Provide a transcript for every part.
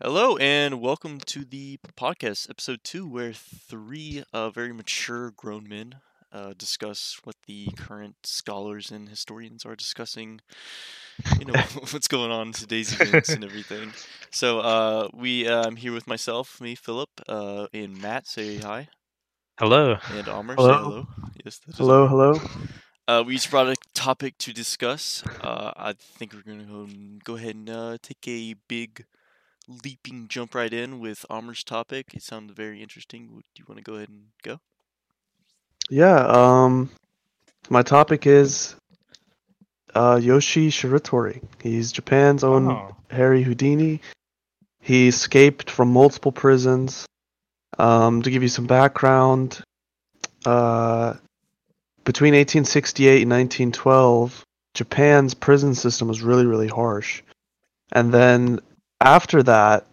Hello and welcome to the podcast, episode two, where three uh, very mature grown men uh, discuss what the current scholars and historians are discussing. You know what's going on in today's events and everything. So uh, we, uh, I'm here with myself, me, Philip, uh, and Matt. Say hi, Hello. and Amr. Hello. Say hello. Yes, Hello, hello. Uh, we each brought a topic to discuss. Uh, I think we're gonna go, go ahead and uh, take a big leaping jump right in with Amr's topic. It sounded very interesting. Would you want to go ahead and go? Yeah, um, my topic is uh, Yoshie Shiratori. He's Japan's own Oh. Harry Houdini. He escaped from multiple prisons. Um, to give you some background, uh, between 1868 and 1912, Japan's prison system was really, really harsh. And then after that,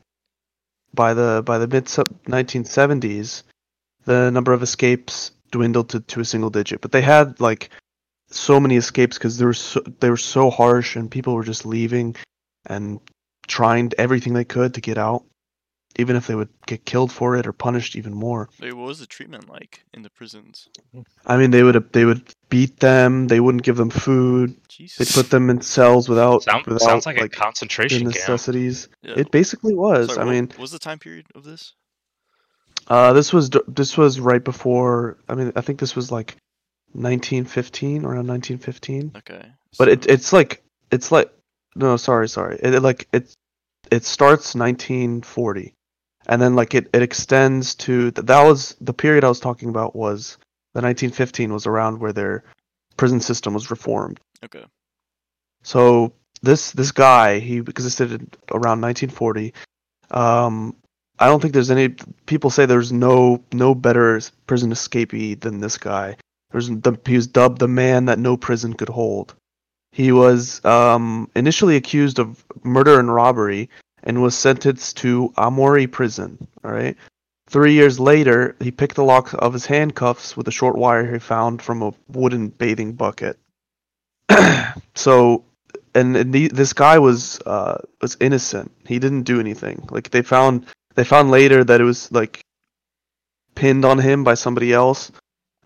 by the by the mid 1970s, the number of escapes dwindled to, to a single digit. But they had like so many escapes because they were so, they were so harsh, and people were just leaving and trying everything they could to get out, even if they would get killed for it or punished even more. Wait, what was the treatment like in the prisons? I mean, they would they would beat them. They wouldn't give them food. They Jesus. put them in cells without Sound, without sounds like, a concentration camp. necessities. Yeah. It basically was. Sorry, I what- mean, what was the time period of this? Uh, this was this was right before. I mean, I think this was like 1915, around 1915. Okay. But it it's like it's like no, sorry, sorry. It, it like it it starts 1940, and then like it it extends to th- that was the period I was talking about was the 1915 was around where their prison system was reformed. okay. So this this guy he existed around 1940. Um, I don't think there's any people say there's no no better prison escapee than this guy. There's the, he was dubbed the man that no prison could hold. He was um, initially accused of murder and robbery and was sentenced to Aomori prison. All right. Three years later, he picked the lock of his handcuffs with a short wire he found from a wooden bathing bucket. so and, and the, this guy was uh, was innocent. He didn't do anything. Like they found they found later that it was like pinned on him by somebody else,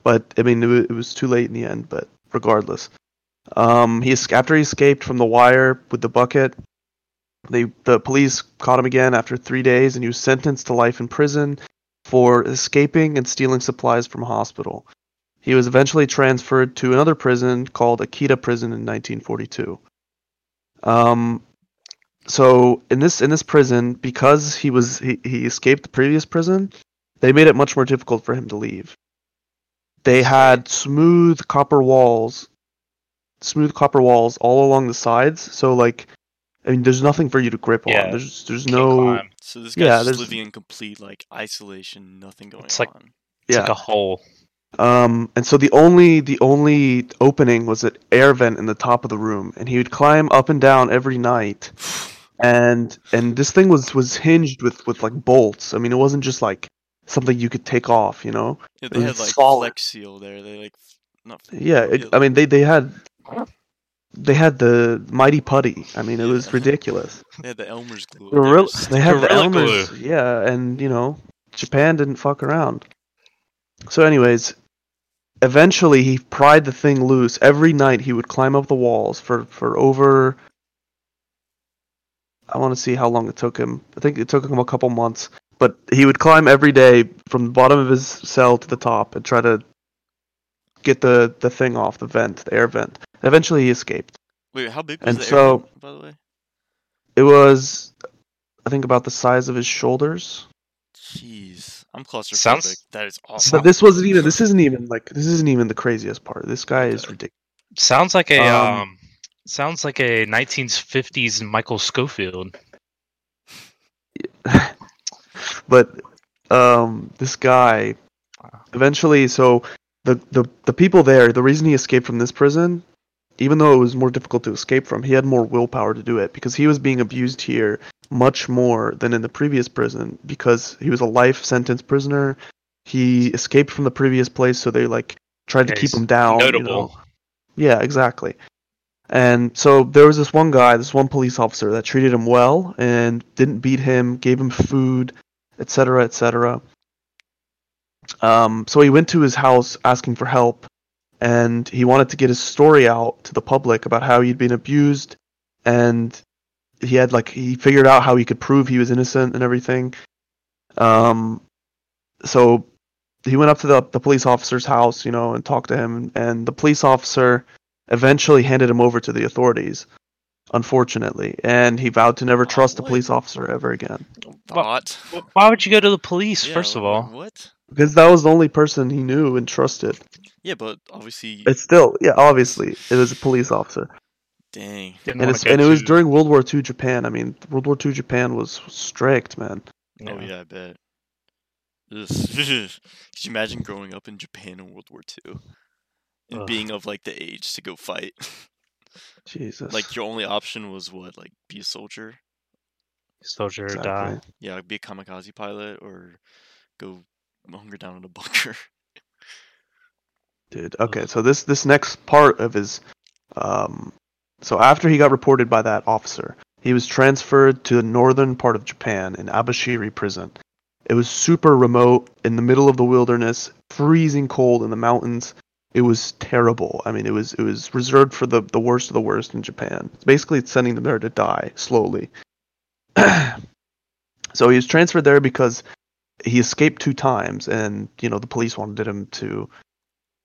but I mean it was, it was too late in the end. But regardless, um, he after he escaped from the wire with the bucket, they the police caught him again after three days, and he was sentenced to life in prison for escaping and stealing supplies from a hospital. He was eventually transferred to another prison called Akita Prison in 1942. Um, so in this in this prison, because he was he, he escaped the previous prison, they made it much more difficult for him to leave. They had smooth copper walls, smooth copper walls all along the sides. So like, I mean, there's nothing for you to grip Yeah, on. There's there's Can't no climb. So this guy's Yeah, just there's- living in complete like isolation, nothing going It's like- on. It's yeah. like a hole. Um, and so the only the only opening was an air vent in the top of the room, and he would climb up and down every night. And and this thing was was hinged with with like bolts. I mean, it wasn't just like something you could take off, you know. Yeah, they it had like solid. Flex Seal there. They like not. Yeah, it, I mean they they had they had the mighty putty. I mean, it was ridiculous. they had the Elmer's glue. The They real, had the Gorilla Elmer's, Glue. yeah, and you know, Japan didn't fuck around. So, anyways, eventually he pried the thing loose. Every night he would climb up the walls for for over. I want to see how long it took him. I think it took him a couple months, but he would climb every day from the bottom of his cell to the top and try to get the the thing off the vent, the air vent. Eventually, he escaped. Wait, how big was and the so- air vent, by the way? It was, I think, about the size of his shoulders. Jeez, I'm claustrophobic. Sounds- that is awesome. But this wasn't even. This isn't even like. This isn't even the craziest part. This guy is ridiculous. Sounds like a Um, um, sounds like a 1950s Michael Scofield. but um, this guy, eventually, so the, the the people there, the reason he escaped from this prison, even though it was more difficult to escape from, he had more willpower to do it because he was being abused here much more than in the previous prison because he was a life sentence prisoner. He escaped from the previous place, so they like tried to keep him down. you Notable. know. Yeah, exactly. And so there was this one guy, this one police officer that treated him well and didn't beat him, gave him food, etc., etc. Um, so he went to his house asking for help, and he wanted to get his story out to the public about how he'd been abused, and he had like he figured out how he could prove he was innocent and everything. Um, so he went up to the the police officer's house, you know, and talked to him, and the police officer eventually handed him over to the authorities. Unfortunately, and he vowed to never Oh, trust a police officer ever again Bot. Why would you go to the police, Yeah, first of all? What? because that was the only person he knew and trusted. Yeah, but obviously, It's still, yeah, obviously, it was a police officer, dang. Didn't and wanna it's go and it was to- during World War II Japan. I mean, World War II Japan was strict, man. Oh yeah, I bet. Ugh. Could you imagine growing up in Japan in World War II and Ugh. being of like the age to go fight? Jesus. like your only option was what? Like be a soldier? Soldier or Exactly. die. Yeah, be a kamikaze pilot or go hunker down in a bunker. dude. Okay, so this this next part of his, um, so after he got reported by that officer, he was transferred to the northern part of Japan in Abashiri prison. It was super remote in the middle of the wilderness, freezing cold in the mountains. It was terrible. I mean, it was it was reserved for the the worst of the worst in Japan. Basically it's sending them there to die slowly. so he was transferred there because he escaped two times, and you know the police wanted him to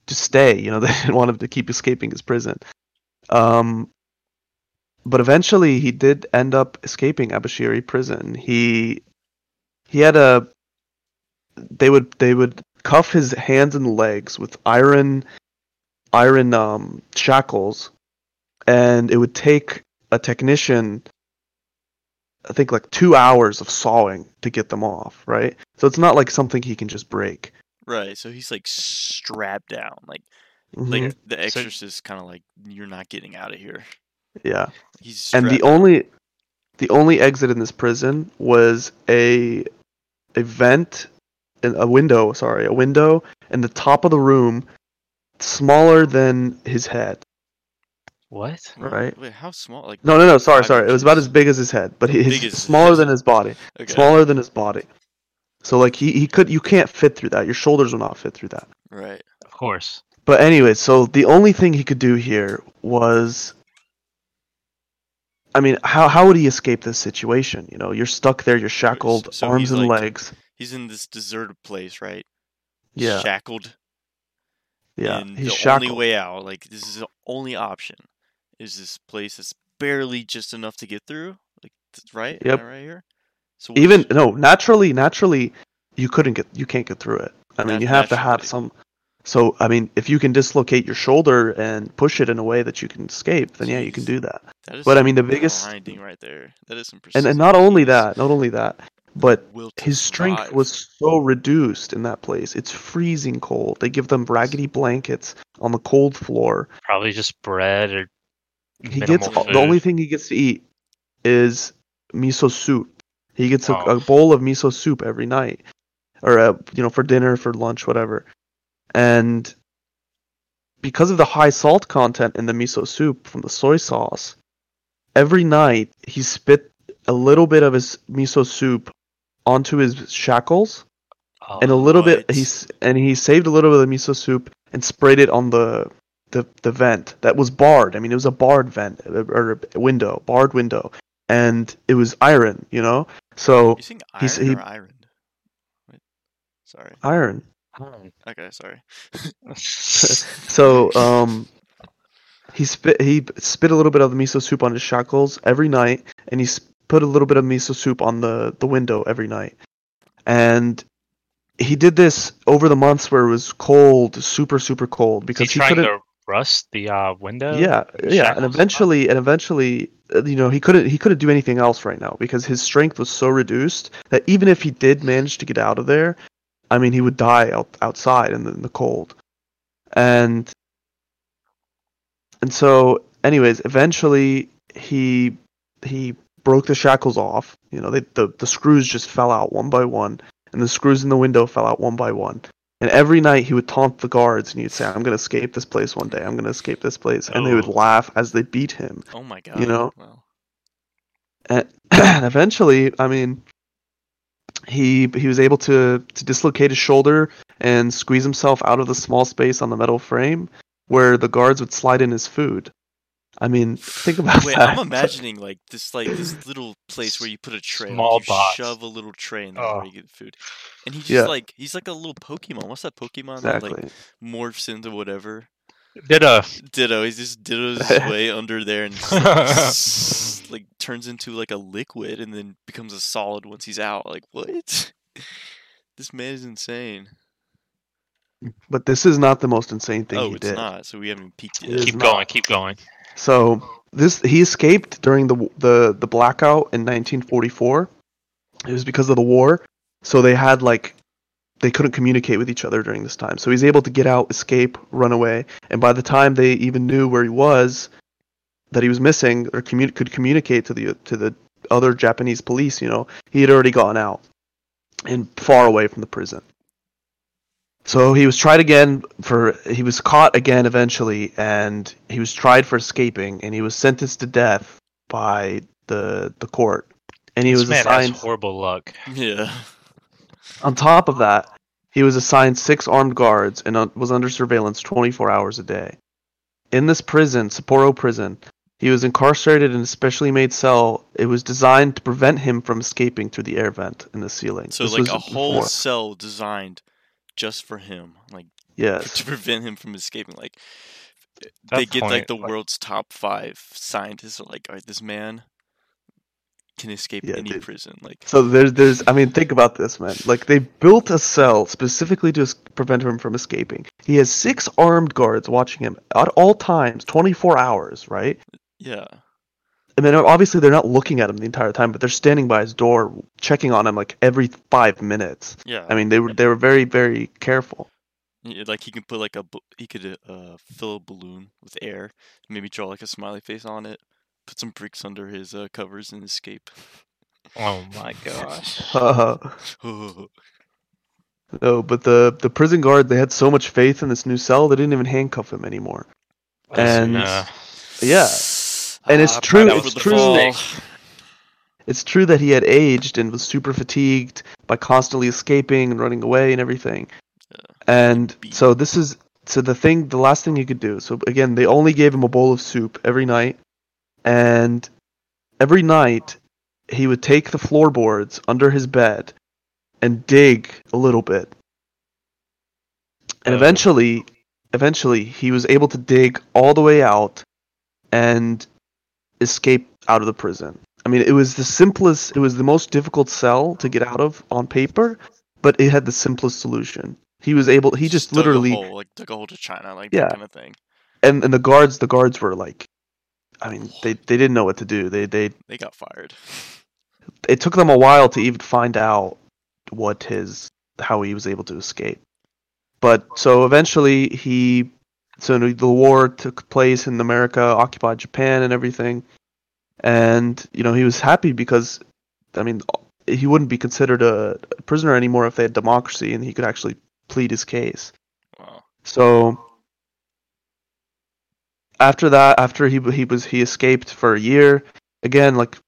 to stay. You know, they didn't want him to keep escaping his prison. Um, but eventually, he did end up escaping Abashiri prison. He he had a they would they would cuff his hands and legs with iron iron um, shackles, and it would take a technician. I think like two hours of sawing to get them off, right? So it's not like something he can just break. right, so he's like strapped down. Like Mhm. like the So- exorcist kind of like you're not getting out of here. yeah. He's and the down. only the only exit in this prison was a a vent in a window sorry a window in the top of the room smaller than his head What? Right. Wait, how small? Like no no no sorry sorry it was about as big as his head but he, Big his his smaller head. than his body Okay. smaller than his body so like he, he could you can't fit through that your shoulders will not fit through that Right. Of course. But anyway, so the only thing he could do here was I mean, how how would he escape this situation? You know, you're stuck there, you're shackled, so arms and like- legs. He's in this deserted place, right? Yeah. Shackled. Yeah. And he's the shackled. only way out, like this is the only option, is this place that's barely just enough to get through. Like, right? Yep. Right here. So Even which- no, naturally naturally you couldn't get you can't get through it. I mean, you have to have some so I mean, if you can dislocate your shoulder and push it in a way that you can escape, then yeah, you can do that. that is but I mean, the biggest- grinding right there. That is some. And and not only that, not only that, but his strength survive. was so reduced in that place. It's freezing cold. They give them raggedy blankets on the cold floor. Probably just bread or He gets minimal the only thing he gets to eat is miso soup. He gets a, Oh. a bowl of miso soup every night, or uh you know for dinner, for lunch, whatever. And because of the high salt content in the miso soup from the soy sauce, every night he spit a little bit of his miso soup onto his shackles Oh, and a little bit what? he's and he saved a little bit of the miso soup and sprayed it on the the the vent that was barred. I mean, it was a barred vent uh, or window, barred window, and it was iron. You know, so You he's- iron he- iron? Wait, sorry. iron. oh. Okay, sorry. So um, he spit he spit a little bit of the miso soup on his shackles every night, and he put a little bit of miso soup on the the window every night, and. He did this over the months where it was cold, super, super cold, he because he, couldn't. to rust the uh, window? yeah yeah and eventually and eventually uh, you know he couldn't he couldn't do anything else right now because his strength was so reduced that even if he did manage to get out of there i mean he would die out, outside in the, in the cold and and so anyways eventually he he broke the shackles off you know they, the the screws just fell out one by one and the screws in the window fell out one by one And every night he would taunt the guards and he'd say, I'm going to escape this place one day. I'm going to escape this place. And they would Oh. laugh as they beat him. Oh my god. You know? Wow. And eventually, I mean, he he was able to to dislocate his shoulder and squeeze himself out of the small space on the metal frame where the guards would slide in his food. I mean, think about Wait, that. I'm imagining like this like this little place where you put a tray. like, Small you box. Shove a little tray in there Oh. where you get food. And he just Yeah. like he's like a little Pokemon. What's that Pokemon that like morphs into whatever? Did a Ditto. He's just dittos his way under there and just, like, like turns into like a liquid and then becomes a solid once he's out. Like what? This man is insane. But this is not the most insane thing oh, he it's did. not. So we haven't even peeked It yet. keep not. going, keep going. So this he escaped during the the the blackout in 1944. It was because of the war, so they had like they couldn't communicate with each other during this time. So he's able to get out, escape, run away, and by the time they even knew where he was, that he was missing or commu- could communicate to the to the other Japanese police, you know, he had already gone out and far away from the prison. So he was tried again for he was caught again eventually and he was tried for escaping and he was sentenced to death by the the court. And he this was man assigned has horrible luck. Yeah. on top of that, he was assigned six armed guards and uh, was under surveillance 24 hours a day. In this prison, Sapporo prison, he was incarcerated in a specially made cell. It was designed to prevent him from escaping through the air vent in the ceiling. So This like was a whole before. cell designed just for him, like Yes. to prevent him from escaping. Like At they that get like the like- world's top five scientists are like, all right, this man can escape Yeah, any dude. prison. Like So there's, there's, I mean, think about this, man. Like they built a cell specifically to prevent him from escaping. He has six armed guards watching him at all times, 24 hours, right? yeah, I mean, obviously they're not looking at him the entire time, but they're standing by his door, checking on him like every five minutes. yeah. I mean, they were they were very very careful. Yeah, like he can put like a he could uh fill a balloon with air, maybe draw like a smiley face on it, put some bricks under his uh, covers and escape. Oh my gosh. Uh, no, but the the prison guard they had so much faith in this new cell they didn't even handcuff him anymore. And- uh, Yeah, And it's Ah, true- it's true- it's true that he had aged and was super fatigued by constantly escaping and running away and everything. And Beat. so this is so the thing the last thing he could do. So again, they only gave him a bowl of soup every night and every night he would take the floorboards under his bed and dig a little bit. And Oh. eventually eventually he was able to dig all the way out and escape out of the prison. I mean, it was the simplest, it was the most difficult cell to get out of on paper, but it had the simplest solution. He was able, he just a literally, hole, like dug a hole to China, like Yeah. that kind of thing. and, and the guards, the guards were like, I mean, they, they didn't know what to do. They, they, They got fired. it took them a while to even find out what his, how he was able to escape. But so eventually he, so the war took place in America, occupied Japan and everything. And, you know, he was happy because, I mean, he wouldn't be considered a prisoner anymore if they had democracy and he could actually plead his case. Wow. So after that, after he he was he escaped for a year, again like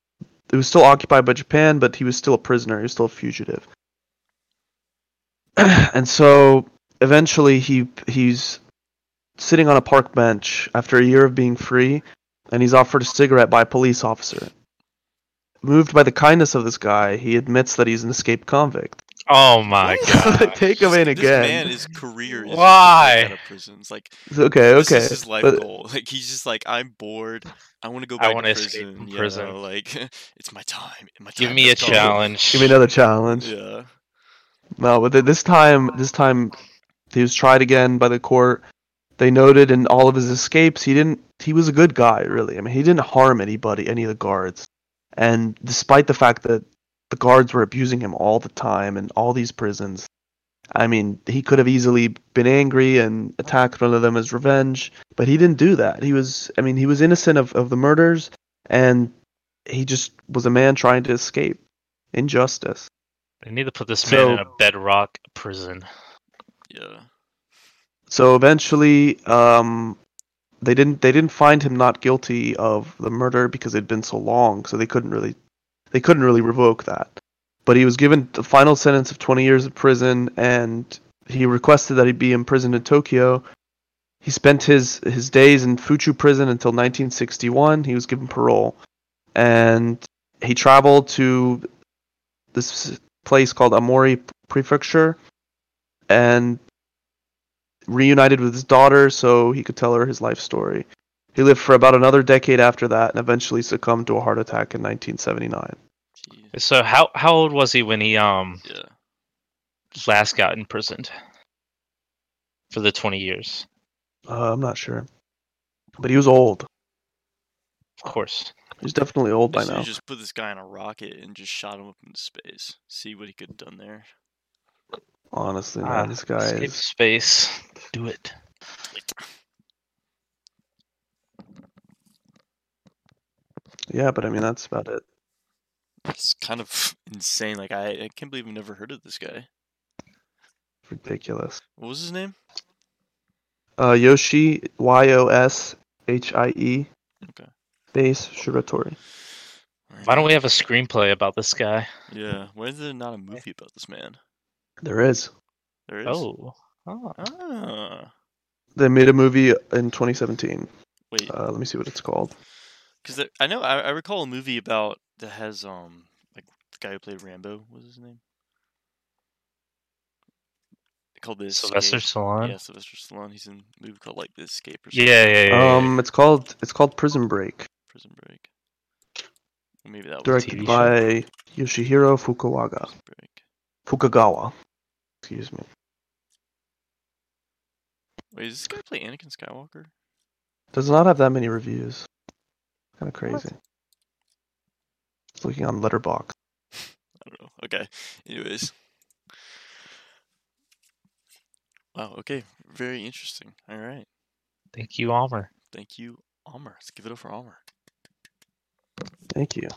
it was still occupied by Japan, but he was still a prisoner. He was still a fugitive. and so eventually he he's sitting on a park bench after a year of being free, and he's offered a cigarette by a police officer. Moved by the kindness of this guy, he admits that he's an escaped convict. oh my god. Take him in again. This again. man, his career is Why? out of prison. It's like Okay, okay. this is his life but- goal. Like he's just like, I'm bored. I want to go I wanna to escape prison. from you prison. know, like it's my time. My time Give me a has challenge. Give me another challenge. Yeah. No, but this time, this time, he was tried again by the court. They noted in all of his escapes, he didn't. He was a good guy, really. I mean, he didn't harm anybody, any of the guards. And despite the fact that the guards were abusing him all the time in all these prisons, I mean, he could have easily been angry and attacked one of them as revenge, but he didn't do that. He was, I mean, he was innocent of, of the murders, and he just was a man trying to escape injustice. They need to put this So- man in a bedrock prison. Yeah. So eventually, um, they didn't they didn't find him not guilty of the murder because it'd been so long, so they couldn't really they couldn't really revoke that. But he was given the final sentence of 20 years of prison, and he requested that he be imprisoned in Tokyo. He spent his his days in Fuchu prison until 1961. He was given parole, and he traveled to this place called Aomori Prefecture, and reunited with his daughter so he could tell her his life story. He lived for about another decade after that and eventually succumbed to a heart attack in 1979. So how how old was he when he um Yeah. last got imprisoned for the twenty years? Uh, I'm not sure. But he was old. Of course. He's definitely old by So now. you just put this guy in a rocket and just shot him up into space. See what he could have done there. Honestly, man, Ah, this guy escape is. space. Do it. Yeah, but I mean, that's about it. It's kind of insane. Like I, I can't believe I've never heard of this guy. Ridiculous. What was his name? Uh, Yoshie, Y O S H I E, Okay. base Shiratori. Why don't we have a screenplay about this guy? Yeah. Why is there not a movie about this man? There is. There is. Oh. Oh. Ah. They made a movie in 2017. Wait. Uh, let me see what it's called. Because I know I, I recall a movie about that has um like the guy who played Rambo. What was his name? Called the Sylvester Escape. Stallone. Yeah, Sylvester Stallone. He's in a movie called like The Escape or something. yeah, yeah. yeah, Um, it's called it's called Prison Break, Prison Break. Or maybe that was directed TV show? by Yoshihiro Fukuwaga. Prison Break. Fukagawa. Excuse me. Wait, does this guy play Anakin Skywalker? Does not have that many reviews. Kind of crazy. Looking on Letterboxd. I don't know. Okay. Anyways. Wow. Okay. Very interesting. All right. Thank you, Amr. Thank you, Amr. Let's give it up for Amr. Thank you.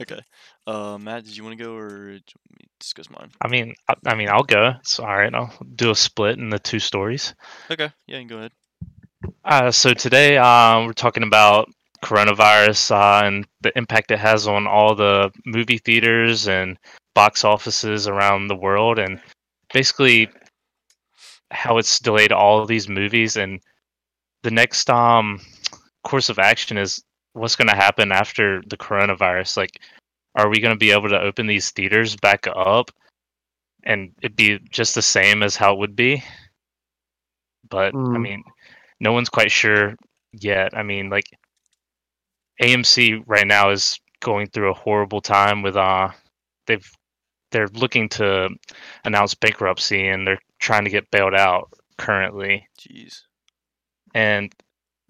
Okay. Uh, Matt, did you want to go or do you want me to discuss mine? I mean, I, I mean, I'll go. It's all right. I'll do a split in the two stories. Okay. Yeah, you can go ahead. Uh, so today, uh, we're talking about coronavirus uh, and the impact it has on all the movie theaters and box offices around the world, and basically how it's delayed all of these movies. And the next um, course of action is what's going to happen after the coronavirus. Like, are we going to be able to open these theaters back up and it be just the same as how it would be? But I Mm. mean, no one's quite sure yet. I mean, like AMC right now is going through a horrible time with uh they've they're looking to announce bankruptcy and they're trying to get bailed out currently Jeez. and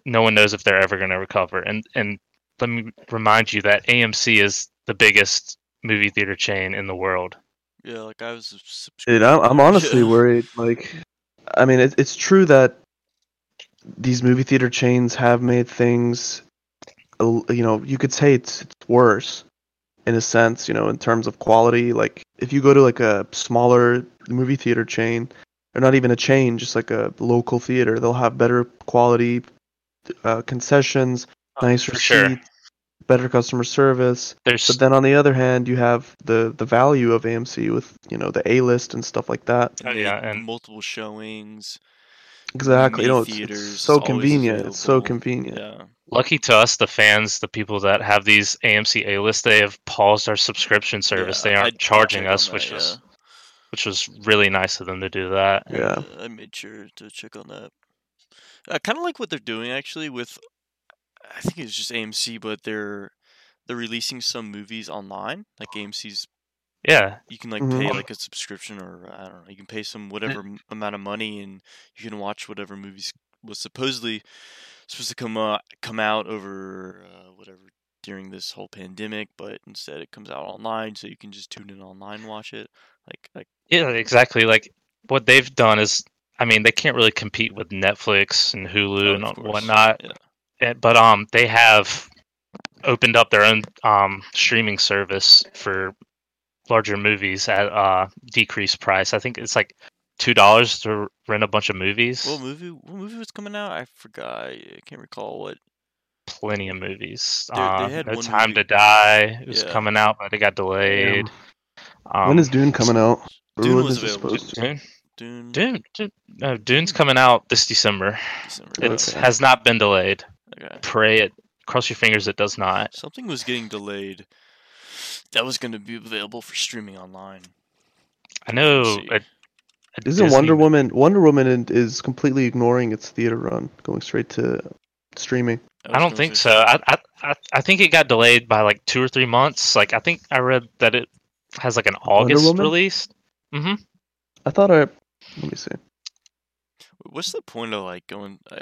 no one knows if they're ever going to recover. And and let me remind you that AMC is the biggest movie theater chain in the world. Yeah, like I was. Dude, I'm, I'm honestly worried. Like, I mean, it, it's true that these movie theater chains have made things, you know, you could say it's, it's worse in a sense, you know, in terms of quality. Like, if you go to like a smaller movie theater chain, or not even a chain, just like a local theater, they'll have better quality uh, concessions, nicer for sure. seats, better customer service. There's But then on the other hand, you have the the value of AMC with you know the A list and stuff like that. Oh, And yeah, and- multiple showings. Exactly. You know, it's, it's it's so convenient. It's so convenient. Yeah. lucky to us, the fans, the people that have these AMC A list, they have paused our subscription service. Yeah, they aren't did charging us, that, which was which was really nice of them to do that. And, Yeah. uh, I made sure to check on that. I kind of like what they're doing actually with. I think it's just AMC, but they're they're releasing some movies online. Like AMC's, Yeah, you can like Mhm. pay like a subscription or I don't know. You can pay some whatever amount of money, and you can watch whatever movies was supposedly supposed to come uh, come out over uh, whatever during this whole pandemic, but instead it comes out online, so you can just tune in online and watch it. Like like yeah, exactly. Like what they've done is, I mean, they can't really compete with Netflix and Hulu oh, and course, whatnot. Yeah. But um, they have opened up their own um streaming service for larger movies at uh decreased price. I think it's like two dollars to rent a bunch of movies. What movie? What movie was coming out? I forgot. I can't recall what. Plenty of movies. They- they Uh, had no one Time movie- to Die it was Yeah. coming out, but it got delayed. Um, when is Dune coming out? Or Dune when was is available. supposed to? Dune? Dune. Dune, Dune, no, Dune's coming out this December. December. It Okay. has not been delayed. Okay. Pray it. Cross your fingers. It does not. Something was getting delayed. That was going to be available for streaming online. I know. see. a- a Isn't Disney Wonder mo- Woman Wonder Woman is completely ignoring its theater run, going straight to streaming? was I don't think so. I, I I I think it got delayed by like two or three months. Like I think I read that it has like an August Woman? release. hmm I thought I. Let me see. What's the point of like going uh,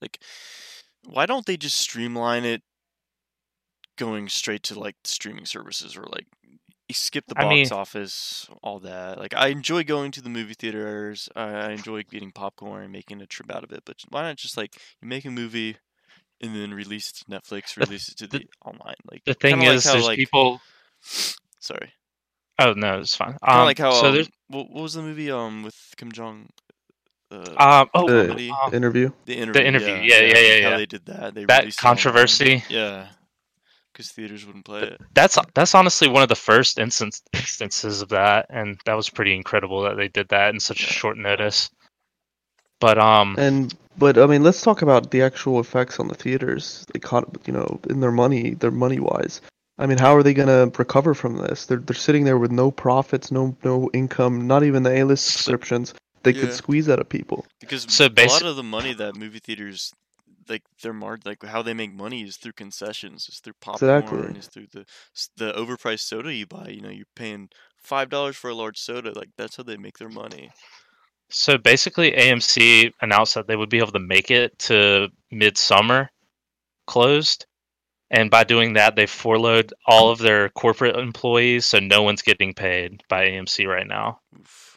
like? Why don't they just streamline it, going straight to like streaming services or like skip the I box mean- office, all that. Like I enjoy going to the movie theaters. I, I enjoy getting popcorn and making a trip out of it. But why not just like you make a movie and then release it to Netflix, The- release it to the- the online. Like The thing kinda like is, how, there's like- people. Sorry, Oh no, it's fine. kind of Um, like how so um, there's what, what was the movie um with Kim Jong? Uh, um oh The comedy. uh, interview. The interview. interview, Yeah, yeah, yeah, yeah, How yeah. they did that. They that released it online. controversy. Yeah, because theaters wouldn't play it. That's that's honestly one of the first instance, instances of that, and that was pretty incredible that they did that in such Yeah. short notice. But um, And but I mean, let's talk about the actual effects on the theaters. They caught, you know, in their money, their money wise. I mean, how are they gonna recover from this? They're they're sitting there with no profits, no no income, not even the A-list subscriptions they could squeeze out of people. Because So a lot of the money that movie theaters, like their mar- like how they make money is through concessions, is through popcorn, Exactly. is through the the overpriced soda you buy. You know, you're paying five dollars for a large soda. Like that's how they make their money. So basically, AMC announced that they would be able to make it to midsummer closed. And by doing that, they furloughed all of their corporate employees, so no one's getting paid by AMC right now.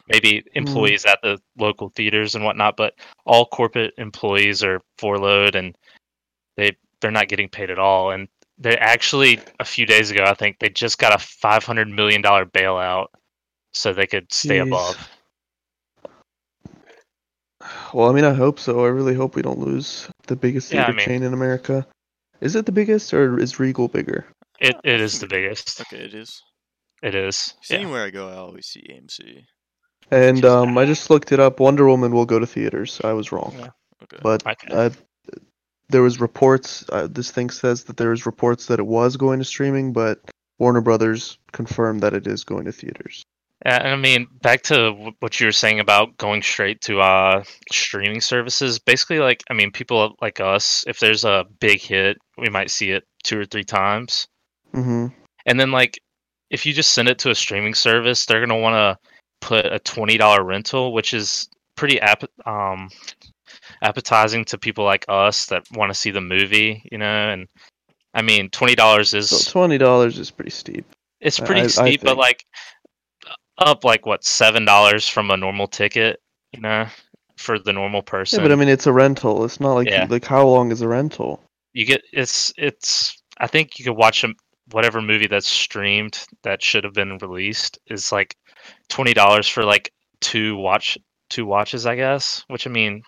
Maybe mm. employees at the local theaters and whatnot, but all corporate employees are furloughed and they they're not getting paid at all. And they actually a few days ago, I think they just got a five hundred million dollar bailout so they could stay Jeez. above. Well, I mean, I hope so. I really hope we don't lose the biggest Yeah, I theater mean- chain in America. Is it the biggest, or is Regal bigger? It it is the biggest. Okay, it is. It is. 'Cause Yeah. Anywhere I go, I always see AMC. And Just- um, I just looked it up. Wonder Woman will go to theaters. I was wrong, Yeah. Okay. but Okay. uh, there was reports. Uh, this thing says that there was reports that it was going to streaming, but Warner Brothers confirmed that it is going to theaters. Yeah, and I mean, back to what you were saying about going straight to uh, streaming services. Basically, like, I mean, people like us, if there's a big hit, we might see it two or three times. hmm And then, like, if you just send it to a streaming service, they're gonna want to put a twenty dollar rental, which is pretty app- um, appetizing to people like us that want to see the movie, you know. And I mean, twenty dollars is So twenty dollars is pretty steep. it's pretty I- I steep, but like up like what seven dollars from a normal ticket, you know, for the normal person. Yeah, but I mean, it's a rental. It's not like Yeah. like how long is a rental? you get it's it's. I think you could watch a, whatever movie that's streamed that should have been released is like twenty dollars for like two watch two watches, I guess. Which I mean,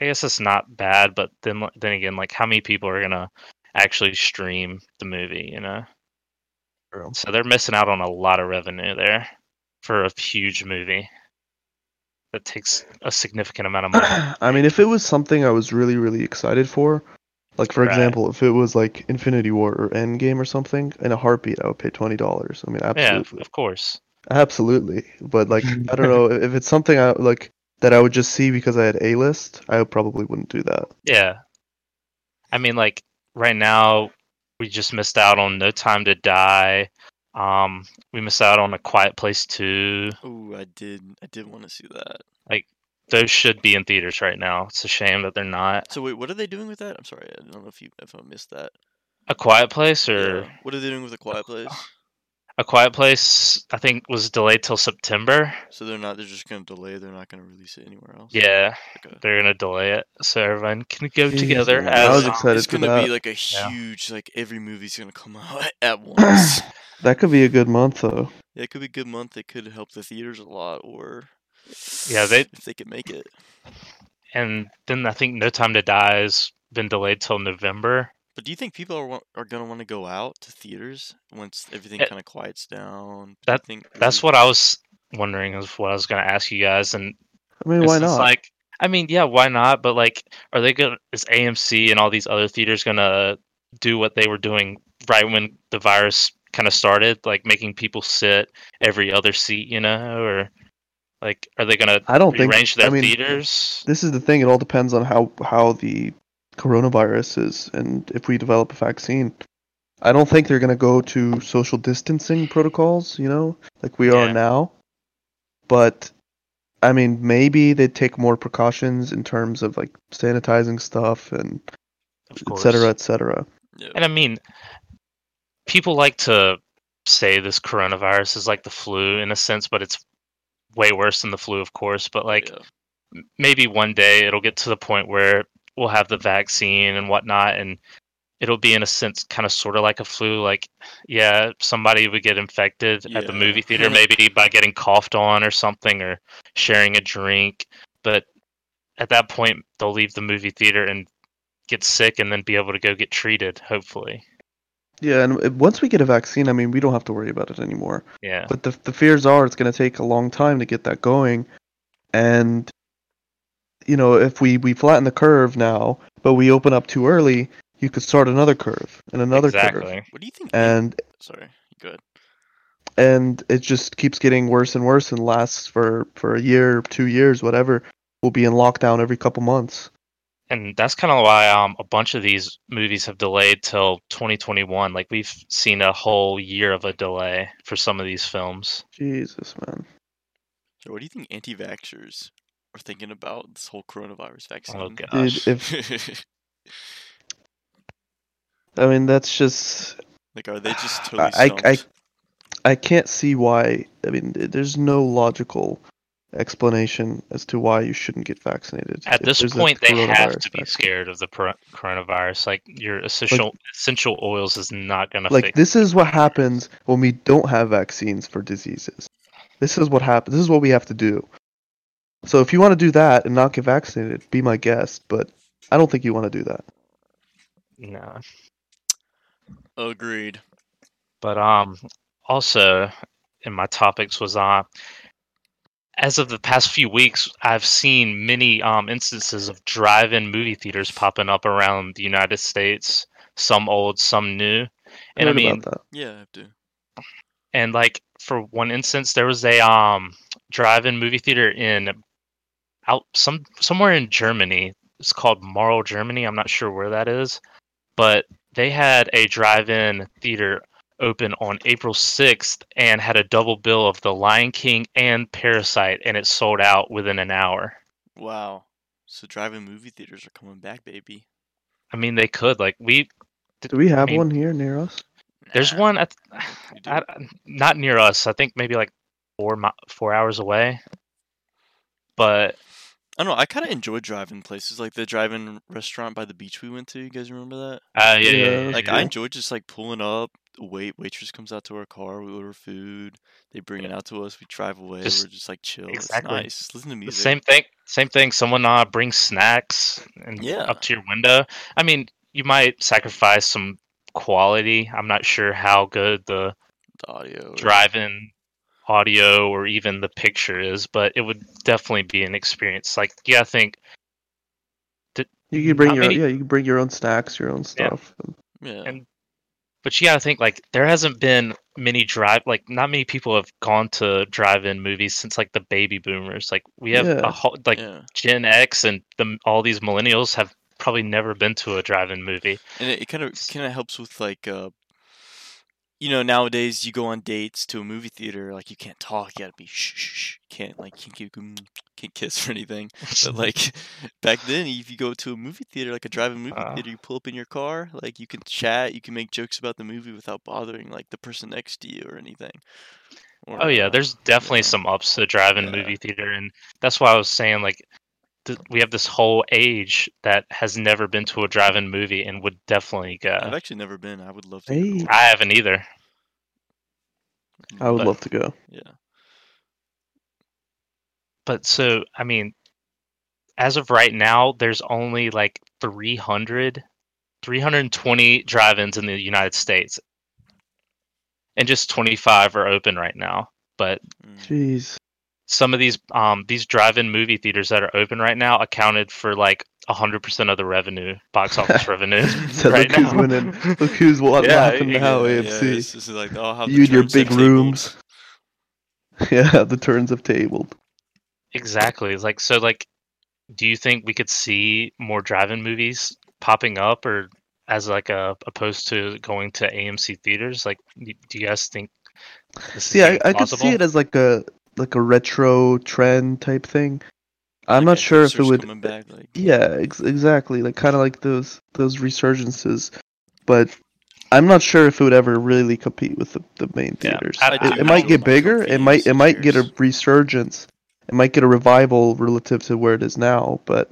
I guess it's not bad, but then then again, like how many people are gonna actually stream the movie, you know? True. So they're missing out on a lot of revenue there for a huge movie that takes a significant amount of money. I mean, if it was something I was really, really excited for, like for Right. example, if it was like Infinity War or Endgame or something, in a heartbeat, I would pay twenty dollars. I mean, yeah, absolutely, of course. absolutely. But like, I don't know if it's something I like that I would just see because I had A list. I probably wouldn't do that. Yeah. I mean, like right now, we just missed out on No Time to Die. Um, we missed out on A Quiet Place too. Oh, I did. I did want to see that. Like those should be in theaters right now. It's a shame that they're not. So wait, what are they doing with that? I'm sorry, I don't know if you if I missed that. A Quiet Place or Yeah. What are they doing with a quiet place? A Quiet Place, I think, was delayed till September. So they're not. They're just gonna delay. They're not gonna release it anywhere else. Yeah, Okay. they're gonna delay it so everyone can go Jeez, together. man. As, I was excited It's gonna be like a Yeah. huge. Like every movie's gonna come out at once. That could be a good month though. yeah, it could be a good month. It could help the theaters a lot, or Yeah, they- if they could make it. and then I think No Time to Die has been delayed till November. But do you think people are are gonna want to go out to theaters once everything kind of quiets down? Do that- think That's what I was wondering. Is what I was going to ask you guys, and I mean, why not? Like, I mean, yeah, why not? But like, are they going? to Is AMC and all these other theaters going to do what they were doing right when the virus kind of started, like making people sit every other seat, you know, or like, are they going to I don't think. rearrange their I mean, theaters? this is the thing. It all depends on how how the coronavirus is, and if we develop a vaccine. I don't think they're gonna go to social distancing protocols, you know, like we are now. But I mean, maybe they take more precautions in terms of like sanitizing stuff and Of et cetera, et cetera. Yeah. And I mean, people like to say this coronavirus is like the flu in a sense, but it's way worse than the flu, of course. But like, yeah. maybe one day it'll get to the point where we'll have the vaccine and whatnot, and it'll be in a sense kind of sort of like a flu. Like, yeah, somebody would get infected at the movie theater, maybe by getting coughed on or something, or sharing a drink. But at that point, they'll leave the movie theater and get sick, and then be able to go get treated. Hopefully, Yeah, and uh, once we get a vaccine, I mean, we don't have to worry about it anymore. yeah. But the the fears are it's going to take a long time to get that going, and you know if we we flatten the curve now, but we open up too early, you could start another curve and another curve, exactly. What do you think? and Sorry. Good. and it just keeps getting worse and worse and lasts for for a year, two years, whatever. We'll be in lockdown every couple months. and that's kind of why um a bunch of these movies have delayed till 2021 like we've seen a whole year of a delay for some of these films Jesus, man. So what do you think anti-vaxxers are thinking about this whole coronavirus oh, vaccine? oh Dude, gosh if I mean that's just like, are they just totally I- I- stumped? I- I can't see why. I mean, there's no logical explanation as to why you shouldn't get vaccinated. at this point they have to be vaccine. scared of the pro- coronavirus like your essential essential oils is not gonna Like fix this is what happens when we don't have vaccines for diseases. This is what happens. This is what we have to do. So if you want to do that and not get vaccinated, be my guest. But I don't think you want to do that. no Agreed. But um, also in my topics was uh, as of the past few weeks, I've seen many um instances of drive-in movie theaters popping up around the United States. Some old, some new, and I Heard mean. Yeah, I have to. and like for one instance, there was a um drive-in movie theater in out some somewhere in Germany. It's called Marl, Germany. I'm not sure where that is, but they had a drive-in theater open on April 6th and had a double bill of The Lion King and Parasite, and it sold out within an hour. Wow. So drive-in movie theaters are coming back, baby. I mean, they could like we. Do we have mean- one here near us? There's Nah, one at we do. I, not near us. I think maybe like four four hours away. But I don't know. I kind of enjoy driving places like the drive-in restaurant by the beach we went to. You guys remember that? uh, yeah, yeah, Yeah, yeah, Like yeah. I enjoy just like pulling up. Wait, waitress comes out to our car. We order food. They bring it out to us. We drive away. Just- We're just like chill. exactly. It's nice. Listen to The music. same thing. Same thing. Someone uh, brings snacks and Yeah. up to your window. I mean, you might sacrifice some quality. I'm not sure how good the The audio. or- drive-in audio or even the picture is, but it would definitely be an experience. Like, yeah, I think You can bring your many- yeah. You can bring your own snacks, your own Yeah. stuff. Yeah. and- but you gotta think like there hasn't been many drive like not many people have gone to drive-in movies since like the baby boomers. Like we have Yeah. a whole like yeah. Gen X and the all these millennials have probably never been to a drive-in movie. And it, it kind of kind of helps with like uh you know nowadays you go on dates to a movie theater like you can't talk you gotta be shh, shh, shh. can't like can't, mm, can't kiss or anything but like back then if you go to a movie theater like a drive-in movie Uh. theater you pull up in your car like you can chat you can make jokes about the movie without bothering like the person next to you or anything Or, Oh yeah, there's definitely yeah. some ups to the drive-in Yeah. movie theater, and that's why I was saying like th- we have this whole age that has never been to a drive-in movie and would definitely go. I've actually never been I would love to Hey. go. I haven't either. I would But- love to go. yeah but so I mean, as of right now, there's only like 300, 320 drive-ins in the United States, and just 25 are open right now. But Mm. Jeez. Some of these um these drive-in movie theaters that are open right now accounted for like 100% of the revenue, box office revenue. So right look who's winning. Look who's what Yeah, laughing yeah, now, Yeah, AFC. Yeah, it's just like, oh, how you and your big rooms. tabled. Yeah, the turns have tabled. Exactly. It's like so like do you think we could see more drive-in movies popping up or as like a opposed to going to AMC theaters? Like do you guys think this is See, I, even I could see it as like a like a retro trend type thing. I'm Like not sure if it would. back, like, Yeah, ex- exactly. Like kind of like those those resurgences, but I'm not sure if it would ever really compete with the, the main theaters. I- it, it might get bigger. It might it might get a resurgence. It might get a revival relative to where it is now, but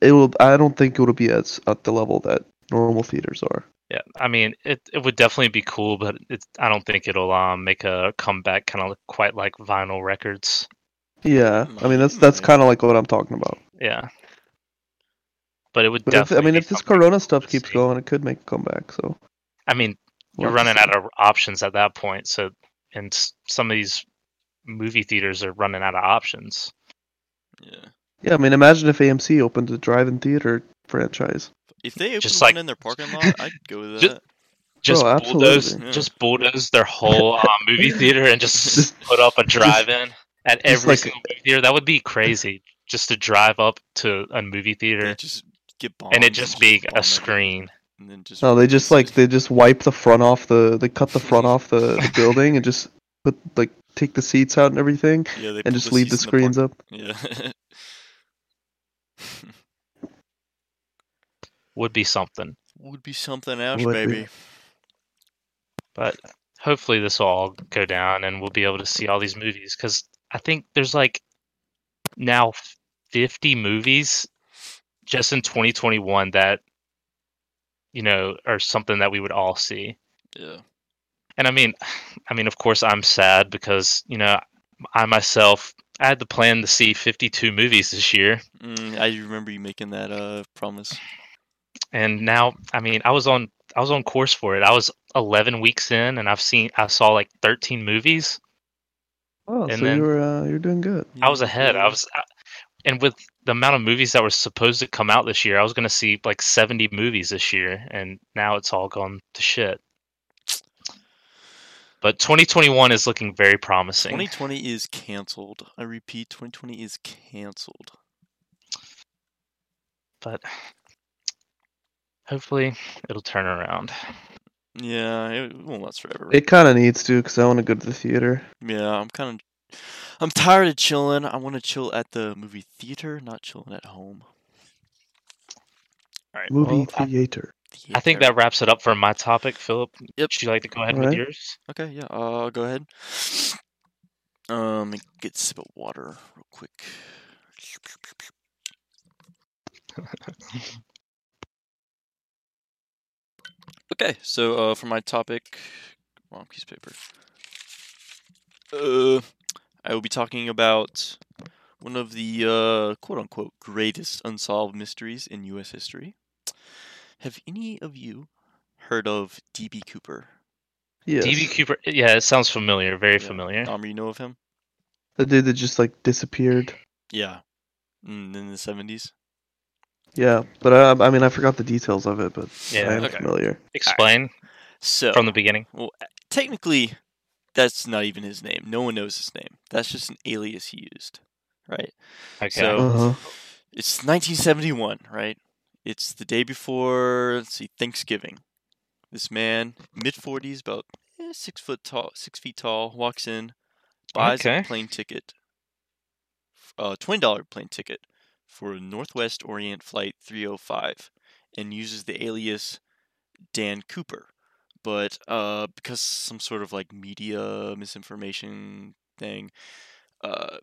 it will. I don't think it will be as at the level that normal theaters are. Yeah, I mean, it it would definitely be cool, but it's I don't think it'll um make a comeback kind of quite like vinyl records. Yeah, I mean that's that's kind of like what I'm talking about. Yeah, but it would But if, I mean, if this Corona stuff keeps see. going, it could make a comeback. So I mean, we'll you're have to running see. out of options at that point. So, and some of these movie theaters are running out of options. yeah. Yeah, I mean, imagine if AMC opened a drive-in theater franchise. If they opened Just one like- in their parking lot, I'd go with Just- that. Just Bro, bulldoze. Yeah. just bulldoze their whole uh, movie theater and just, Just- put up a drive-in at every like- single movie theater. That would be crazy. Just to drive up to a movie theater just get bombed and it just be bomb a screen. And then just No, they just like they just wipe the front off the they cut the front off the, the building and just put like take the seats out and everything yeah, they and put just leave the screens park- up. Yeah. Would be something. Would be something else, Would be. But hopefully this will all go down and we'll be able to see all these movies because I think there's like now 50 movies just in 2021 that you know are something that we would all see. Yeah. And I mean, I mean, of course, I'm sad because you know, I myself I had the plan to see 52 movies this year, Mm, I remember you making that uh promise. And now, I mean, I was on I was on course for it. I was 11 weeks in, and I've seen I saw like 13 movies. Oh, And so then- you're uh, you're doing good. I was ahead. I was, I- and with the amount of movies that were supposed to come out this year, I was going to see like 70 movies this year, and now it's all gone to shit. But 2021 is looking very promising. 2020 is canceled. I repeat, 2020 is canceled. but hopefully it'll turn around. Yeah, it won't last forever. It kind of needs to because I want to go to the theater. yeah, I'm kind of. I'm tired of chilling. I want to chill at the movie theater, not chilling at home. All right. Movie Well, I- theater. I think that wraps it up for my topic, Philip. Yep. Would you like to go ahead with Alright. yours? Okay, yeah, uh, I'll go ahead. Um, get a sip of water real quick. Okay, so uh, for my topic, wrong piece of paper. Uh, I will be talking about one of the uh, quote unquote greatest unsolved mysteries in U.S. history. Have any of you heard of D.B. Cooper? Yes. DB Cooper. Yeah, it sounds familiar. Very Yeah. familiar. Dahmer, you know of him? The dude that just like disappeared. Yeah. Mm, in the seventies. Yeah, but I, I mean I forgot the details of it, but Yeah, I am okay. familiar. Explain So from the beginning. well, technically, that's not even his name. No one knows his name. That's just an alias he used, right? Okay. So- Uh huh. It's 1971, right? It's the day before let's see Thanksgiving. This man, mid 40s, about eh, six foot tall, six feet tall, walks in, buys Okay. a plane ticket, a twenty dollar plane ticket for Northwest Orient Flight 305, and uses the alias Dan Cooper. But uh, because some sort of like media misinformation thing, uh,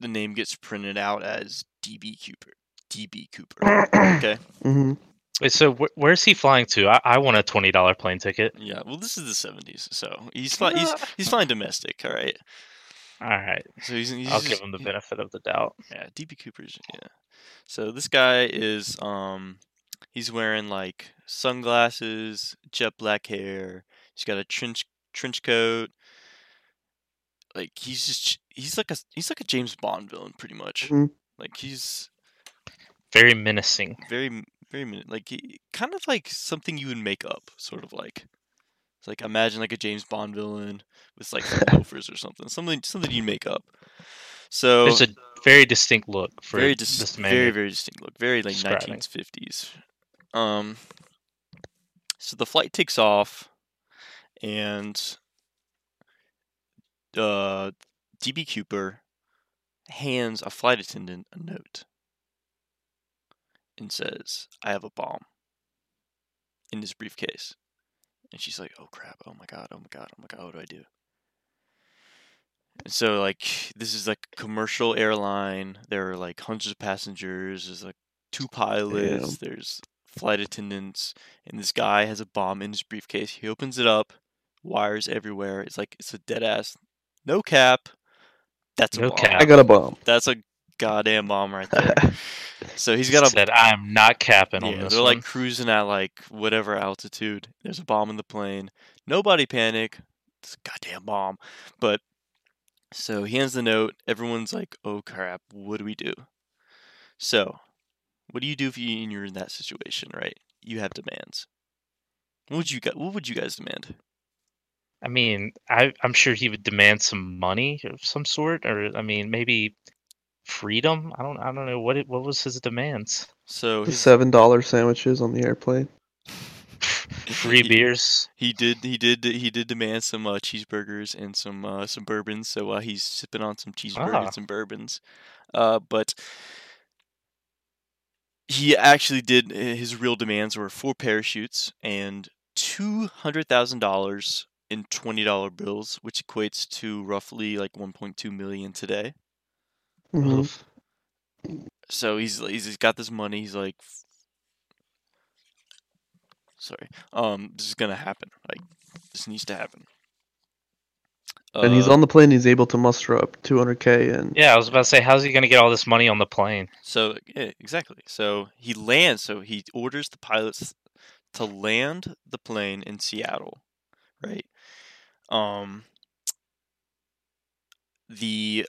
the name gets printed out as DB Cooper. DB Cooper. okay. hmm Wait, so wh- where's he flying to? I, I want a twenty dollar plane ticket. Yeah. Well, this is the seventies, so he's fly- he's he's flying domestic. All right. All right. So he's, he's I'll just- give him the benefit of the doubt. Yeah, DB Cooper's yeah. So this guy is um he's wearing like sunglasses, jet black hair. He's got a trench trench coat. Like he's just he's like a he's like a James Bond villain pretty much. Mhm. Like he's Very menacing. very very like he, kind of like something you would make up, sort of like it's like imagine like a James Bond villain with like loafers or something, something something you make up. So it's a very distinct look for very this man. very very distinct look, very like 1950s. Um, so the flight takes off, and uh, DB Cooper hands a flight attendant a note and says, "I have a bomb in this briefcase." And she's like, "Oh crap! Oh my god! Oh my god! Oh my god! What do I do?" And so like this is like a commercial airline. There are like hundreds of passengers. There's like two pilots. There's flight attendants, and this guy has a bomb in his briefcase. He opens it up, wires everywhere. It's like it's a dead ass, no cap. That's a No bomb. cap. I got a bomb. That's a goddamn bomb right there. so he's got a said, "I'm not capping on yeah, this they're one." like cruising at like whatever altitude. There's a bomb in the plane. Nobody panic. It's a goddamn bomb. But so he hands the note. Everyone's like, "Oh crap! What do we do?" So, what do you do if you, you're in that situation? Right? You have demands. What would you guys? What would you guys demand? I mean, I, I'm sure he would demand some money of some sort, or I mean, maybe freedom. I don't, I don't know what it, what was his demands. So The his- seven dollar sandwiches on the airplane. Free beers. He did. He did. He did demand some uh, cheeseburgers and some uh, some bourbons. So uh, he's sipping on some cheeseburgers Ah. and bourbons. Uh, but he actually did. uh, His real demands were four parachutes and two hundred thousand dollars in twenty dollar bills, which equates to roughly like one point two million today. Mhm. Oof. So he's he's he's got this money. He's like, sorry, um, this is gonna happen. Like, this needs to happen. and he's Uh, on the plane. He's able to muster up 200k and Yeah, I was about to say, how's he going to get all this money on the plane? So yeah, exactly. So he lands. So he orders the pilots to land the plane in Seattle, right? Um, the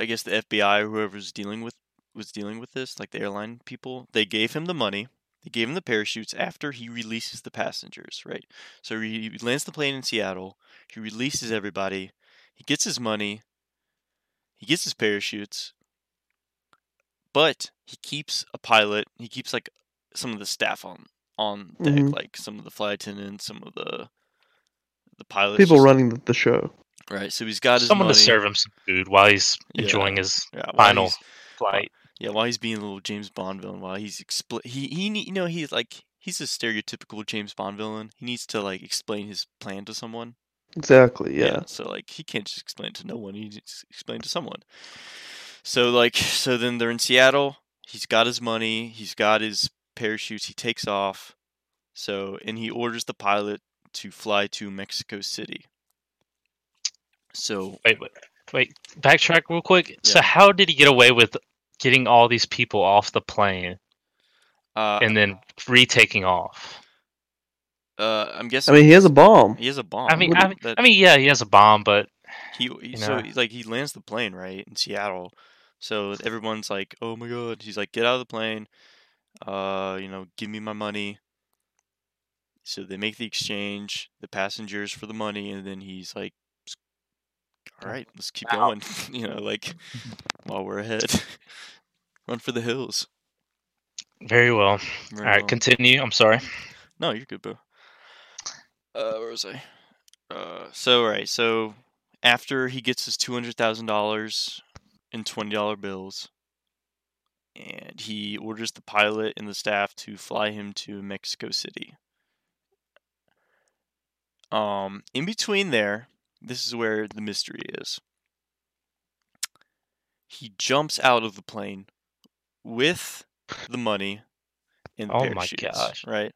I guess the FBI or whoever's dealing with was dealing with this, like the airline people, they gave him the money. They gave him the parachutes after he releases the passengers, right? So he lands the plane in Seattle. He releases everybody. He gets his money. He gets his parachutes but he keeps a pilot. He keeps like some of the staff on on deck, Mhm. like some of the flight attendants, some of the the pilots. people running the, the show. Right. So he's got his Someone money. to serve him some food while he's Yeah. enjoying his yeah, final he's- flight. yeah, while he's being a little James Bond villain, while he's expl- he he ne- you know he's like he's a stereotypical James Bond villain. He needs to like explain his plan to someone. Exactly. Yeah. So like he can't just explain it to no one. He just explain to someone. So like so then they're in Seattle. He's got his money. He's got his parachutes. He takes off. So and he orders the pilot to fly to Mexico City. So Wait, wait, wait. Backtrack real quick. So how did he get away with getting all these people off the plane uh, and then retaking off? uh I'm guessing. I mean, he has a bomb. he has a bomb. I mean, I, mean- that I mean, yeah, he has a bomb, but he, he so know. like he lands the plane right in Seattle. So everyone's like, "Oh my god!" He's like, "Get out of the plane! Uh, you know, give me my money." So they make the exchange, the passengers for the money, and then he's like, "S- "All right, let's keep Wow. going." you know, like while we're ahead, run for the hills. very well. Very All right, well. continue. I'm sorry. No, you're good, bro. Uh, where was I? Uh, so right, so after he gets his two hundred thousand dollars in twenty dollar bills, and he orders the pilot and the staff to fly him to Mexico City. Um, in between there, this is where the mystery is. He jumps out of the plane with the money and Oh my parachutes, gosh. right?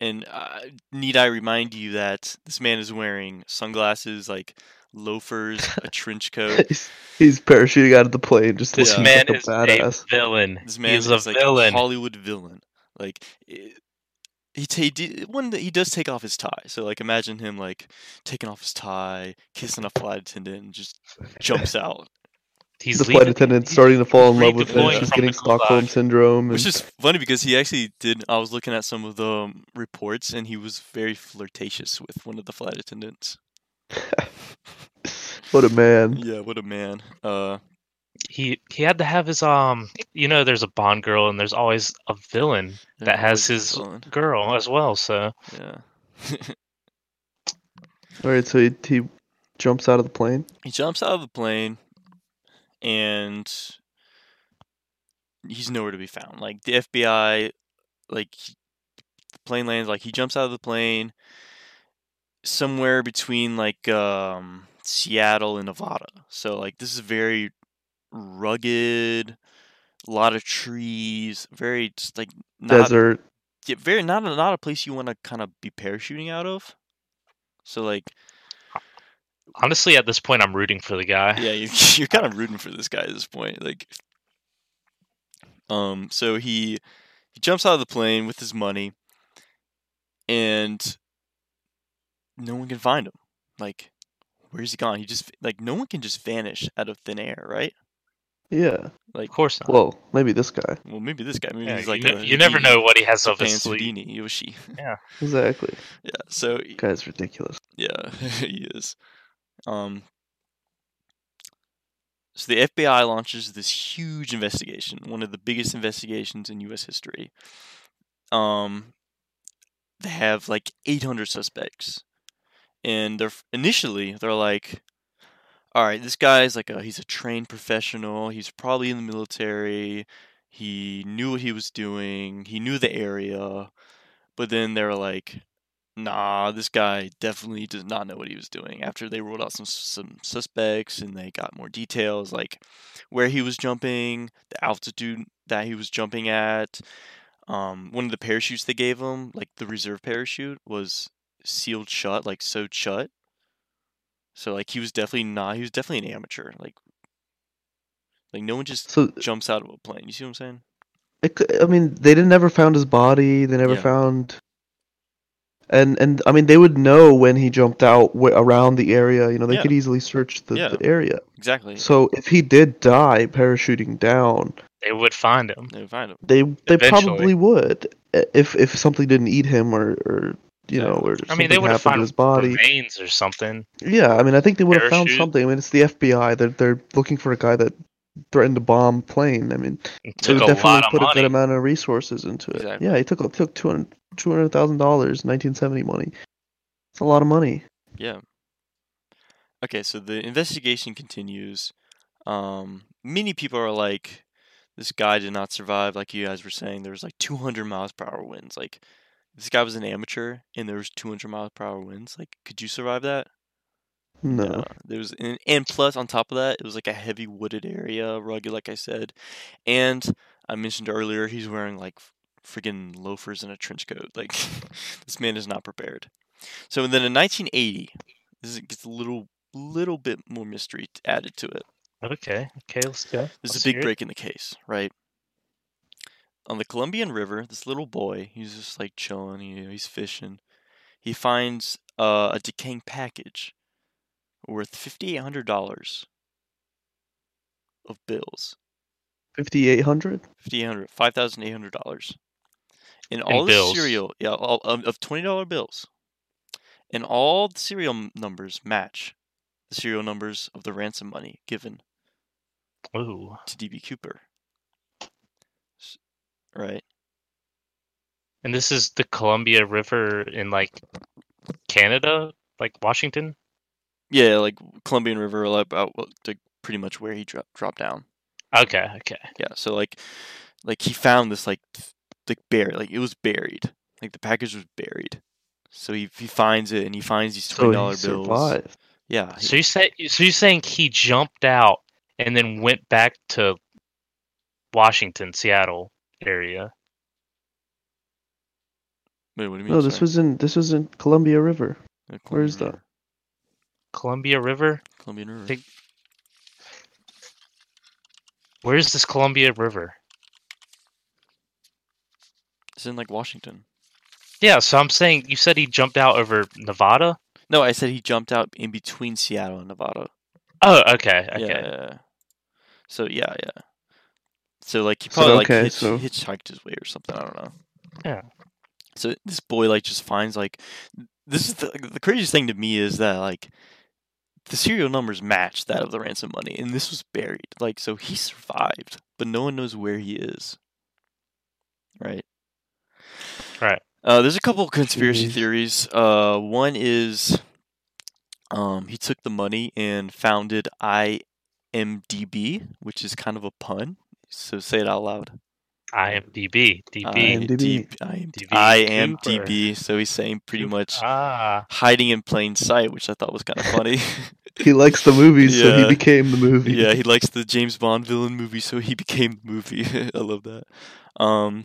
And uh, need I remind you that this man is wearing sunglasses, like loafers, a trench coat. he's, he's parachuting out of the plane, just This man like a is badass. a villain. This He man is a like villain. a Hollywood villain. Like it, he ta- he one that he does take off his tie. So like imagine him like taking off his tie, kissing a flight attendant, and just jumps out. He's the flight leaving- attendant starting to fall in love with him. redeploying She's getting the gulag. Stockholm syndrome. And Which is funny because he actually did. I was looking at some of the um, reports, and he was very flirtatious with one of the flight attendants. what a man. Yeah, what a man. Uh, he he had to have his um you know there's a bond girl and there's always a villain there that has his one. girl as well so Yeah. All right, so he, he jumps out of the plane. he jumps out of the plane, and he's nowhere to be found. Like the FBI, like the plane lands. Like he jumps out of the plane somewhere between like um Seattle and Nevada. So like this is very rugged, a lot of trees, very just like not Desert. yeah, very not a, not a place you want to kind of be parachuting out of. So like honestly at this point i'm rooting for the guy yeah, you, you're kind of rooting for this guy at this point. Like, um, so he he jumps out of the plane with his money, and no one can find him. Like, where's he gone? He just like no one can just vanish out of thin air, right? Yeah. Like, of course not Well, maybe this guy. well, maybe this guy. Maybe Yeah, he's like you, ne- a you never Houdini, know what he has up Japan's his sleeve Houdini, Yoshie. Exactly. yeah. So Guy's ridiculous. Yeah, he is. Um, so the FBI launches this huge investigation, one of the biggest investigations in U.S. history. Um, they have like 800 suspects, and they're initially they're like, "All right, this guy's like a he's a trained professional. He's probably in the military. He knew what he was doing. He knew the area." But then they're like, nah, this guy definitely does not know what he was doing. After they rolled out some some suspects and they got more details, like where he was jumping, the altitude that he was jumping at. Um, one of the parachutes they gave him, like the reserve parachute, was sealed shut, like sewed shut. So like he was definitely not. He was definitely an amateur. Like, like no one just So jumps out of a plane. You see what I'm saying? it, I mean, they didn't never found his body. They never Yeah. found. And and I mean, they would know when he jumped out wh- around the area. You know, they Yeah. could easily search the, Yeah. the area. Exactly. So if he did die parachuting down, they would find him they would find him. they they Eventually. probably would if if something didn't eat him or or you know or i mean they would have found his body. remains or something Yeah, I mean, I think they would have found something. I mean, it's the FBI. They're they're looking for a guy that threatened to bomb plane. I mean, It they took would a definitely lot of put a good amount of resources into it. Exactly. Yeah, he took took two hundred two hundred thousand dollars, nineteen seventy money. It's a lot of money. Yeah. Okay, so the investigation continues. Um, many people are like, this guy did not survive. Like you guys were saying, there was like 200 miles per hour winds. Like, this guy was an amateur, and there was 200 miles per hour winds. Like, could you survive that? No, Uh, there was, and, and plus on top of that, it was like a heavy wooded area, rugged, like I said, and I mentioned earlier, he's wearing like freaking loafers and a trench coat. Like, this man is not prepared. So then in 1980, this gets a little, little bit more mystery added to it. okay okay let's go There's Let's a big hear it. break in the case, right? On the Columbian River, this little boy, he's just like chilling, you know, he's fishing. He finds uh, a decaying package worth $5,800 of bills. fifty eight hundred. $5,800, $5,800. And all the bills. serial, yeah, all, of, of $20 bills. And all the serial numbers match the serial numbers of the ransom money given Ooh. to DB Cooper. Right? and this is the columbia river in like canada like washington Yeah, like Columbian River, like, about like pretty much where he dropped dropped down. okay okay Yeah, so like, like he found this like, like buried, like it was buried, like the package was buried. So he he finds it and he finds these twenty dollar dollar bills. survived. Yeah, so you say so you're saying he jumped out and then went back to washington seattle area Wait, what do you mean? No, this Sorry. was in this was in Columbia River. Uh, where's Columbian that? Columbia River. Columbia River. think- Where is this Columbia River? It's in like Washington. Yeah, so I'm saying you said he jumped out over Nevada. No, I said he jumped out in between Seattle and Nevada. Oh, okay, Yeah, okay. Yeah. yeah. So yeah, yeah. So like he So, probably like okay, hitch, so- hitchhiked his way or something. I don't know. Yeah. So this boy like just finds like this is the the craziest thing to me is that like the serial numbers match that of the ransom money, and this was buried. Like so he survived, but no one knows where he is. Right. Right. Uh, there's a couple of conspiracy Jeez. theories. Uh, one is um, he took the money and founded IMDb, which is kind of a pun. So say it out loud. IMDb, DB. IMDb. IMDb. DB IMDb. So he's saying pretty much Ah, hiding in plain sight, which I thought was kind of funny. He likes the movies, so he became the movie. yeah, he likes the James Bond villain movie, so he became the movie. I love that. Um,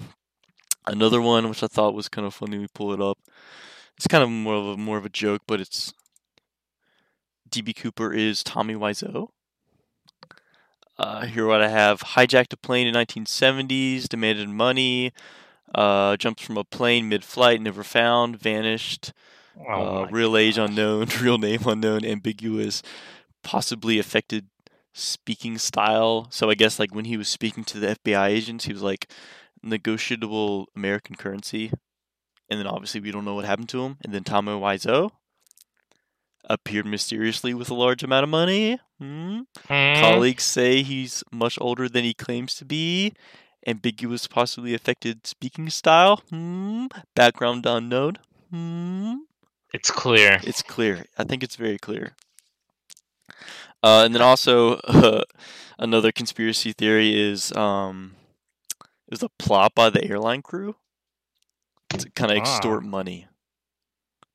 another one which I thought was kind of funny. We pull it up. It's kind of more of a more of a joke, but it's DB Cooper is Tommy Wiseau. Uh, here what I have: hijacked a plane in 1970s, demanded money, uh, jumped from a plane mid-flight, never found, vanished. oh Uh, real age unknown, real name unknown, ambiguous, possibly affected speaking style. So I guess like when he was speaking to the FBI agents, he was like negotiable American currency, and then obviously we don't know what happened to him. And then Tommy Wiseau appeared mysteriously with a large amount of money. Hmm? Hmm? Colleagues say he's much older than he claims to be. Ambiguous, possibly affected speaking style. Hmm. Background unknown. Hmm. It's clear. It's clear. I think it's very clear. Uh, and then also uh, another conspiracy theory is um, it was a plot by the airline crew to kind of Ah. extort money.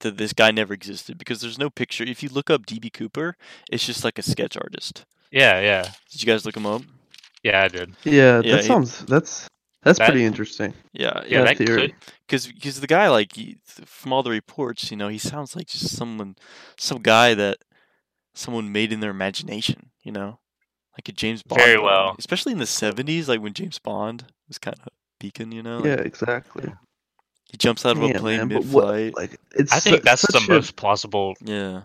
That this guy never existed because there's no picture. If you look up DB Cooper, it's just like a sketch artist. Yeah, yeah, Did you guys look him up? yeah. I did. Yeah, Yeah, that he- sounds that's that's That- pretty interesting. Yeah, Yeah, Yeah, that theory. could. because because the guy like he, from all the reports, you know, he sounds like just someone, some guy that someone made in their imagination, you know, like a James Bond. Very villain. well. especially in the seventies, like when James Bond was kind of peaking, you know. like, Yeah, exactly. He jumps out of a plane man, mid-flight. what, like it's I think su- that's the a- most plausible. yeah,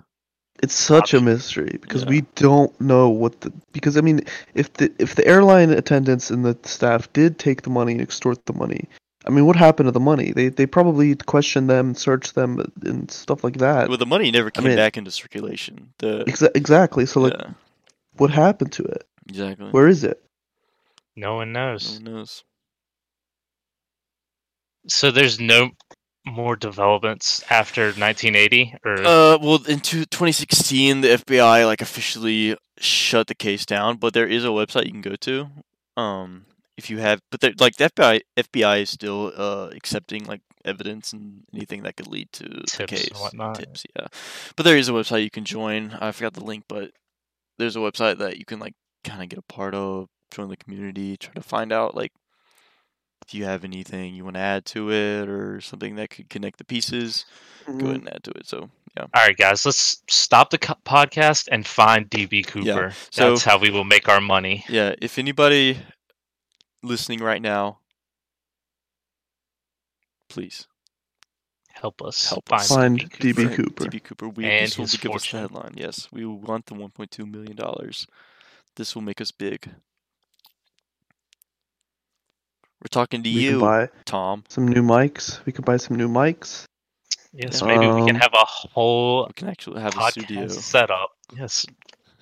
it's such a mystery because Yeah. we don't know what the because I mean if the if the airline attendants and the staff did take the money and extort the money, I mean what happened to the money? They they probably questioned them, searched them, and stuff like that. well, the money never came mean- back into circulation. The Exa- exactly. So like, yeah, what happened to it? exactly. Where is it? No one No one knows. So there's no more developments after 1980, or Uh, well, in 2016, the FBI like officially shut the case down, but there is a website you can go to. Um, if you have, but like the FBI, FBI is still uh accepting like evidence and anything that could lead to the Tips and case. whatnot. Tips, yeah. But there is a website you can join. I forgot the link, but there's a website that you can like kind of get a part of, join the community, try to find out like if you have anything you want to add to it or something that could connect the pieces go Mm-hmm. ahead and add to it. So yeah, all right, guys, let's stop the co- podcast and find DB Cooper. so- That's how we will make our money. yeah. If anybody listening right now, please Help us Help find, us. Find DB DB Cooper. Cooper. DB Cooper, we And this will his give us the headline. Yes, we want the 1.2 million dollars. This will make us big. We're talking to We you, buy Tom. some new mics. We could buy some new mics. Yes, Yeah. maybe we can Um, have a whole We can actually have a podcast studio. setup. Yes,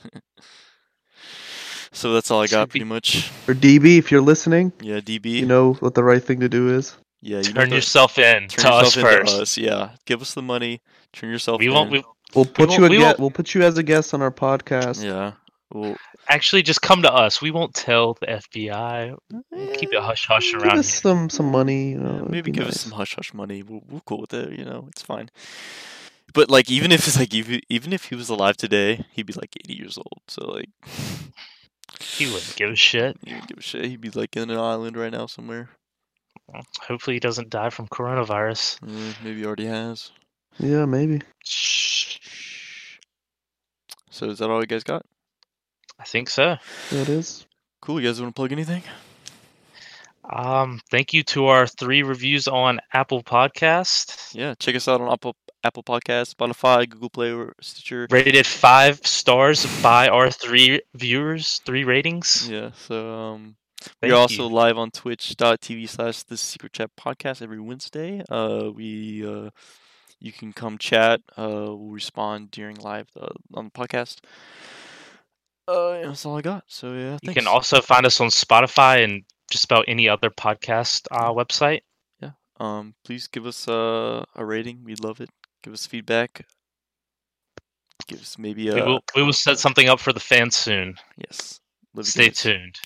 So that's all I got, pretty much. For DB, if you're listening, Yeah, DB. you know what the right thing to do is. yeah, you turn the- yourself in turn to us yourself into first. us. Yeah, give us the money. Turn yourself. We won't. in. We, We'll put won't- you a we get, we'll put you as a guest on our podcast. Yeah. Well, actually just come to us. We won't tell the FBI. We'll keep it eh, hush hush Give around us here. some some money, you know. Yeah, maybe be give us some hush hush money. We're, we're cool with it. You know, it's fine. But like, even if it's like, even even if he was alive today, he'd be like 80 years old. So like, He wouldn't give a shit. he wouldn't give a shit. He'd be like in an island right now somewhere. Hopefully, he doesn't die from coronavirus. Eh, maybe he already has. Yeah, maybe. Shh. So is that all you guys got? I think so. Yeah, it is. Cool. You guys want to plug anything? Um, thank you to our three reviews on Apple Podcast. Yeah, check us out on Apple Apple Podcast, Spotify, Google Play, or Stitcher. Rated five stars by our three viewers, three ratings. Yeah. So um, Thank we're also you. live on twitch.tv slash the secret chat podcast every Wednesday. Uh, we uh, you can come chat. Uh, we'll respond during live uh, on the podcast. Uh, yeah, that's all I got. So yeah, You can also find us on Spotify and just about any other podcast uh, website. Yeah. Um, please give us uh, a rating. We'd love it. Give us feedback. Give us maybe we a will we will set something up for the fans soon. yes. Live Stay tuned.